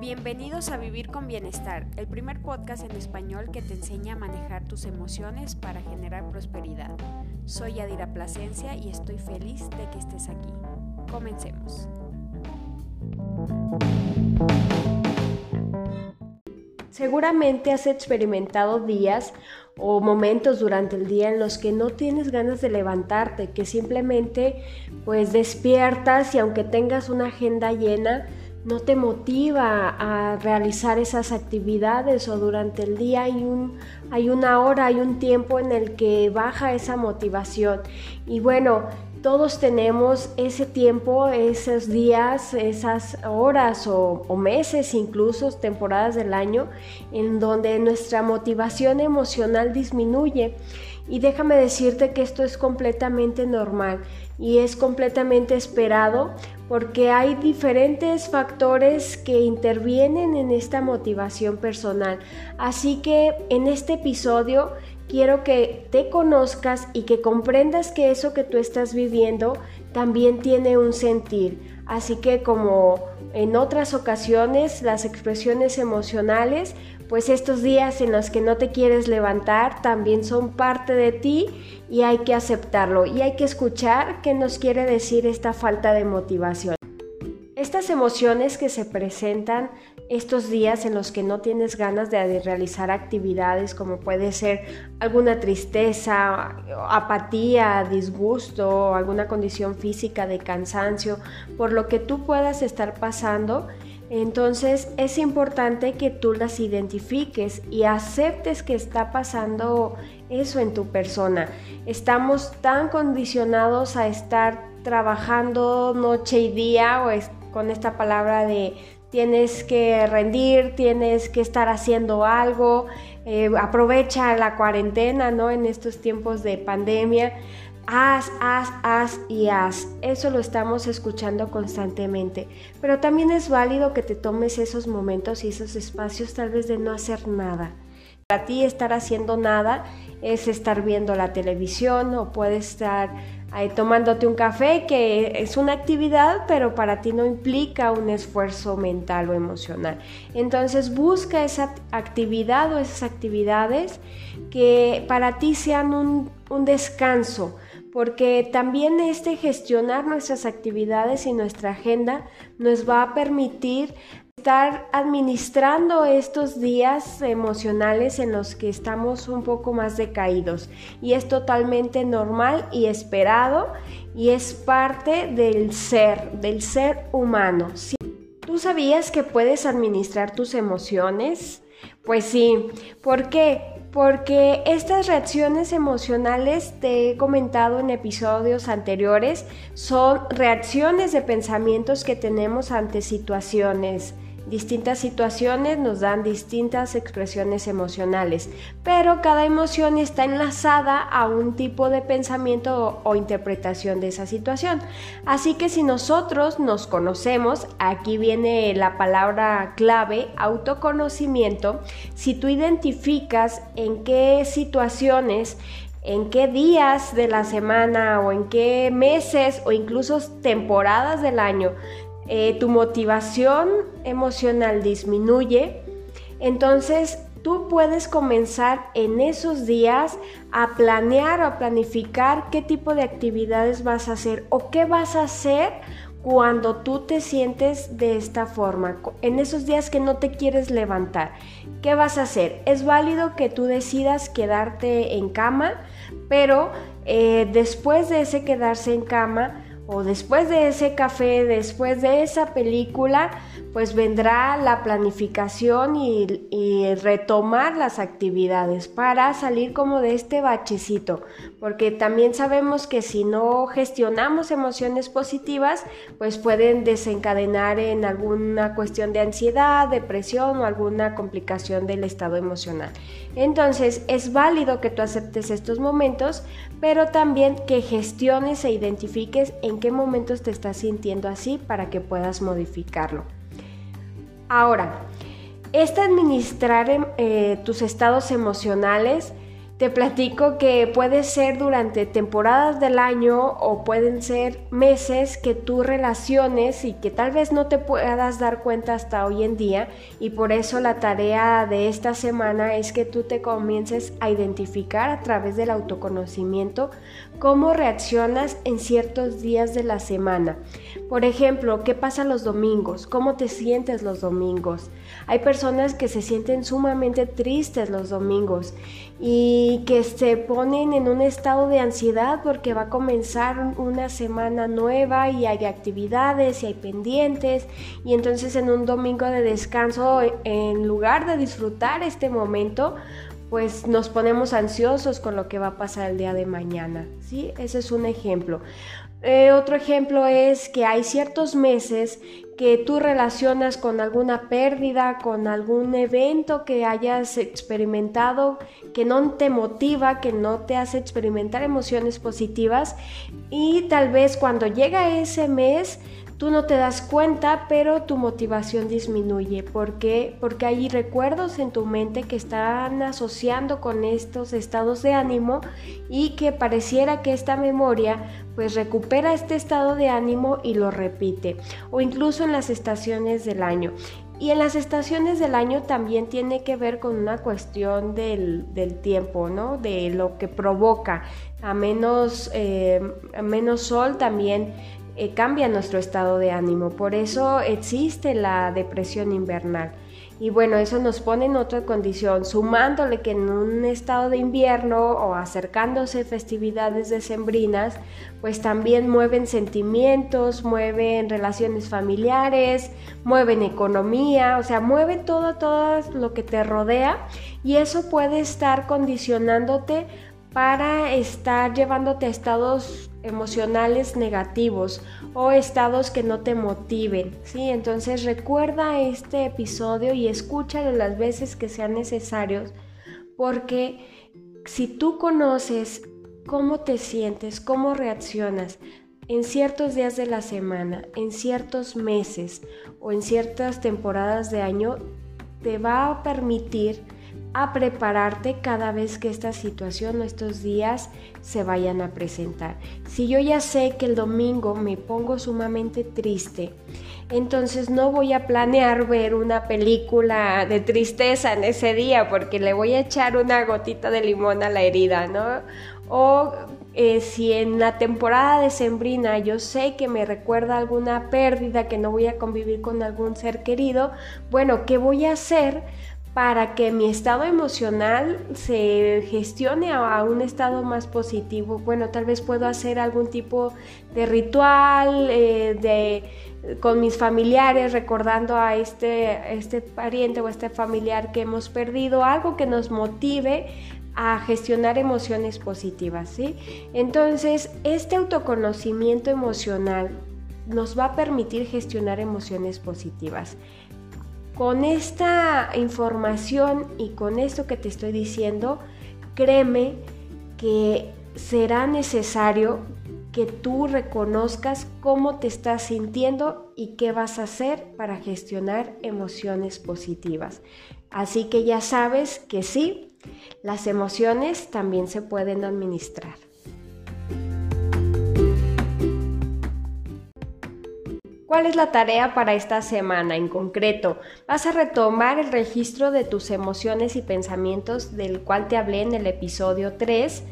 Bienvenidos a Vivir con Bienestar, el primer podcast en español que te enseña a manejar tus emociones para generar prosperidad. Soy Adira Plasencia y estoy feliz de que estés aquí. Comencemos. Seguramente has experimentado días o momentos durante el día en los que no tienes ganas de levantarte, que simplemente pues despiertas y aunque tengas una agenda llena, no te motiva a realizar esas actividades o durante el día hay, un, hay una hora, hay un tiempo en el que baja esa motivación. Y bueno, todos tenemos ese tiempo, esos días, esas horas o, o, meses, incluso temporadas del año, en donde nuestra motivación emocional disminuye. Y déjame decirte que esto es completamente normal y es completamente esperado porque hay diferentes factores que intervienen en esta motivación personal. Así que en este episodio quiero que te conozcas y que comprendas que eso que tú estás viviendo también tiene un sentir. Así que como en otras ocasiones las expresiones emocionales, pues estos días en los que no te quieres levantar también son parte de ti y hay que aceptarlo y hay que escuchar qué nos quiere decir esta falta de motivación. Estas emociones que se presentan estos días en los que no tienes ganas de realizar actividades como puede ser alguna tristeza, apatía, disgusto, alguna condición física de cansancio, por lo que tú puedas estar pasando, entonces es importante que tú las identifiques y aceptes que está pasando eso en tu persona. Estamos tan condicionados a estar trabajando noche y día o con esta palabra de tienes que rendir, tienes que estar haciendo algo, eh, aprovecha la cuarentena, ¿no? En estos tiempos de pandemia. Haz, haz, haz y haz. Eso lo estamos escuchando constantemente. Pero también es válido que te tomes esos momentos y esos espacios tal vez de no hacer nada. Para ti estar haciendo nada es estar viendo la televisión o puedes estar tomándote un café, que es una actividad, pero para ti no implica un esfuerzo mental o emocional. Entonces busca esa actividad o esas actividades que para ti sean un descanso, porque también este gestionar nuestras actividades y nuestra agenda nos va a permitir estar administrando estos días emocionales en los que estamos un poco más decaídos y es totalmente normal y esperado y es parte del ser, del ser humano. ¿Tú sabías que puedes administrar tus emociones? Pues sí, ¿por qué? Porque estas reacciones emocionales, te he comentado en episodios anteriores, son reacciones de pensamientos que tenemos ante situaciones Distintas situaciones nos dan distintas expresiones emocionales, pero cada emoción está enlazada a un tipo de pensamiento o, interpretación de esa situación. Así que si nosotros nos conocemos, aquí viene la palabra clave, autoconocimiento, si tú identificas en qué situaciones en qué días de la semana o en qué meses o incluso temporadas del año eh, tu motivación emocional disminuye, entonces tú puedes comenzar en esos días a planear o a planificar qué tipo de actividades vas a hacer o qué vas a hacer cuando tú te sientes de esta forma, en esos días que no te quieres levantar. ¿Qué vas a hacer? Es válido que tú decidas quedarte en cama, pero eh, después de ese quedarse en cama, o después de ese café, después de esa película, pues vendrá la planificación y, retomar las actividades para salir como de este bachecito, porque también sabemos que si no gestionamos emociones positivas, pues pueden desencadenar en alguna cuestión de ansiedad, depresión o alguna complicación del estado emocional. Entonces es válido que tú aceptes estos momentos, pero también que gestiones e identifiques en qué momentos te estás sintiendo así para que puedas modificarlo. Ahora, este administrar em, eh, tus estados emocionales te platico que puede ser durante temporadas del año o pueden ser meses que tú relaciones y que tal vez no te puedas dar cuenta hasta hoy en día y por eso la tarea de esta semana es que tú te comiences a identificar a través del autoconocimiento cómo reaccionas en ciertos días de la semana. Por ejemplo, ¿qué pasa los domingos? ¿Cómo te sientes los domingos? Hay personas que se sienten sumamente tristes los domingos y que se ponen en un estado de ansiedad porque va a comenzar una semana nueva y hay actividades y hay pendientes y entonces en un domingo de descanso en lugar de disfrutar este momento pues nos ponemos ansiosos con lo que va a pasar el día de mañana, ¿sí? Ese es un ejemplo. Eh, otro ejemplo es que hay ciertos meses que tú relacionas con alguna pérdida, con algún evento que hayas experimentado que no te motiva, que no te hace experimentar emociones positivas y tal vez cuando llega ese mes Tú no te das cuenta, pero tu motivación disminuye. ¿Por qué? Porque hay recuerdos en tu mente que están asociando con estos estados de ánimo y que pareciera que esta memoria pues recupera este estado de ánimo y lo repite. O incluso en las estaciones del año. Y en las estaciones del año también tiene que ver con una cuestión del, tiempo, ¿no? De lo que provoca. A menos, eh, a menos sol también eh, cambia nuestro estado de ánimo. Por eso existe la depresión invernal. Y bueno, eso nos pone en otra condición, sumándole que en un estado de invierno o acercándose festividades decembrinas, pues también mueven sentimientos, mueven relaciones familiares, mueven economía, o sea, mueve todo, todo lo que te rodea y eso puede estar condicionándote para estar llevándote a estados emocionales negativos o estados que no te motiven, ¿sí? Entonces recuerda este episodio y escúchalo las veces que sean necesarios porque si tú conoces cómo te sientes, cómo reaccionas en ciertos días de la semana, en ciertos meses o en ciertas temporadas de año, te va a permitir a prepararte cada vez que esta situación o estos días se vayan a presentar. Si yo ya sé que el domingo me pongo sumamente triste, entonces no voy a planear ver una película de tristeza en ese día porque le voy a echar una gotita de limón a la herida, ¿no? O eh, si en la temporada de sembrina yo sé que me recuerda alguna pérdida, que no voy a convivir con algún ser querido, bueno, ¿qué voy a hacer? Para que mi estado emocional se gestione a, un estado más positivo. Bueno, tal vez puedo hacer algún tipo de ritual eh, de, con mis familiares, recordando a este, este pariente o este familiar que hemos perdido, algo que nos motive a gestionar emociones positivas, ¿sí? Entonces, este autoconocimiento emocional nos va a permitir gestionar emociones positivas. Con esta información y con esto que te estoy diciendo, créeme que será necesario que tú reconozcas cómo te estás sintiendo y qué vas a hacer para gestionar emociones positivas. Así que ya sabes que sí, las emociones también se pueden administrar. ¿Cuál es la tarea para esta semana en concreto? Vas a retomar el registro de tus emociones y pensamientos del cual te hablé en el episodio 3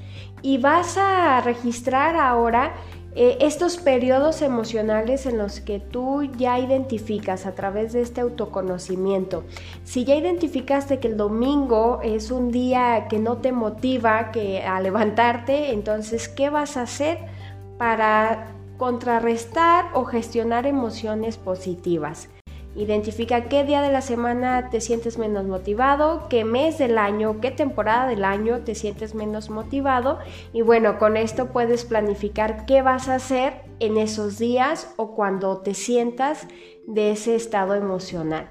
y vas a registrar ahora eh, estos periodos emocionales en los que tú ya identificas a través de este autoconocimiento. Si ya identificaste que el domingo es un día que no te motiva que a levantarte, entonces ¿qué vas a hacer para contrarrestar o gestionar emociones positivas. Identifica qué día de la semana te sientes menos motivado, qué mes del año, qué temporada del año te sientes menos motivado y bueno, con esto puedes planificar qué vas a hacer en esos días o cuando te sientas de ese estado emocional.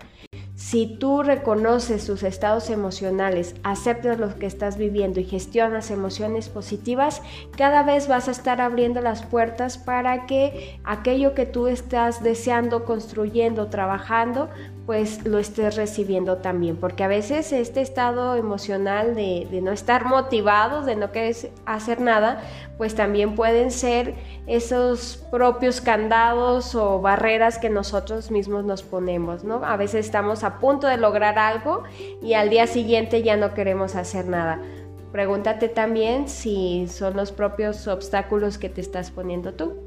Si tú reconoces tus estados emocionales, aceptas lo que estás viviendo y gestionas emociones positivas, cada vez vas a estar abriendo las puertas para que aquello que tú estás deseando, construyendo, trabajando, pues lo estés recibiendo también, porque a veces este estado emocional de, no estar motivados, de no querer hacer nada, pues también pueden ser esos propios candados o barreras que nosotros mismos nos ponemos, ¿no? A veces estamos a punto de lograr algo y al día siguiente ya no queremos hacer nada. Pregúntate también si son los propios obstáculos que te estás poniendo tú.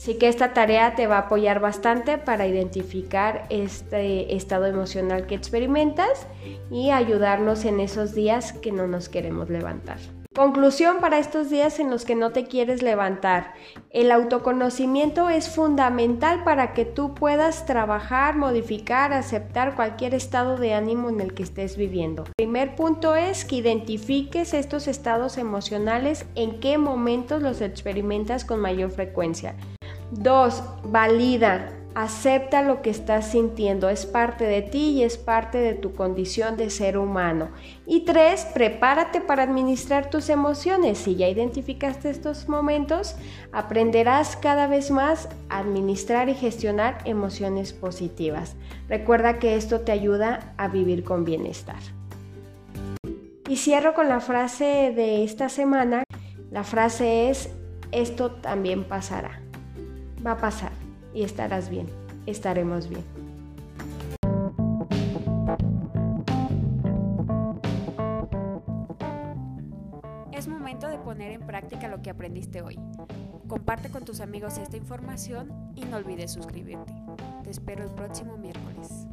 Así que esta tarea te va a apoyar bastante para identificar este estado emocional que experimentas y ayudarnos en esos días que no nos queremos levantar. Conclusión para estos días en los que no te quieres levantar. El autoconocimiento es fundamental para que tú puedas trabajar, modificar, aceptar cualquier estado de ánimo en el que estés viviendo. El primer punto es que identifiques estos estados emocionales, en qué momentos los experimentas con mayor frecuencia. Dos, valida, acepta lo que estás sintiendo, es parte de ti y es parte de tu condición de ser humano. Y tres, prepárate para administrar tus emociones. Si ya identificaste estos momentos, aprenderás cada vez más a administrar y gestionar emociones positivas. Recuerda que esto te ayuda a vivir con bienestar. Y cierro con la frase de esta semana. La frase es, esto también pasará va a pasar y estarás bien, estaremos bien. Es momento de poner en práctica lo que aprendiste hoy. Comparte con tus amigos esta información y no olvides suscribirte. Te espero el próximo miércoles.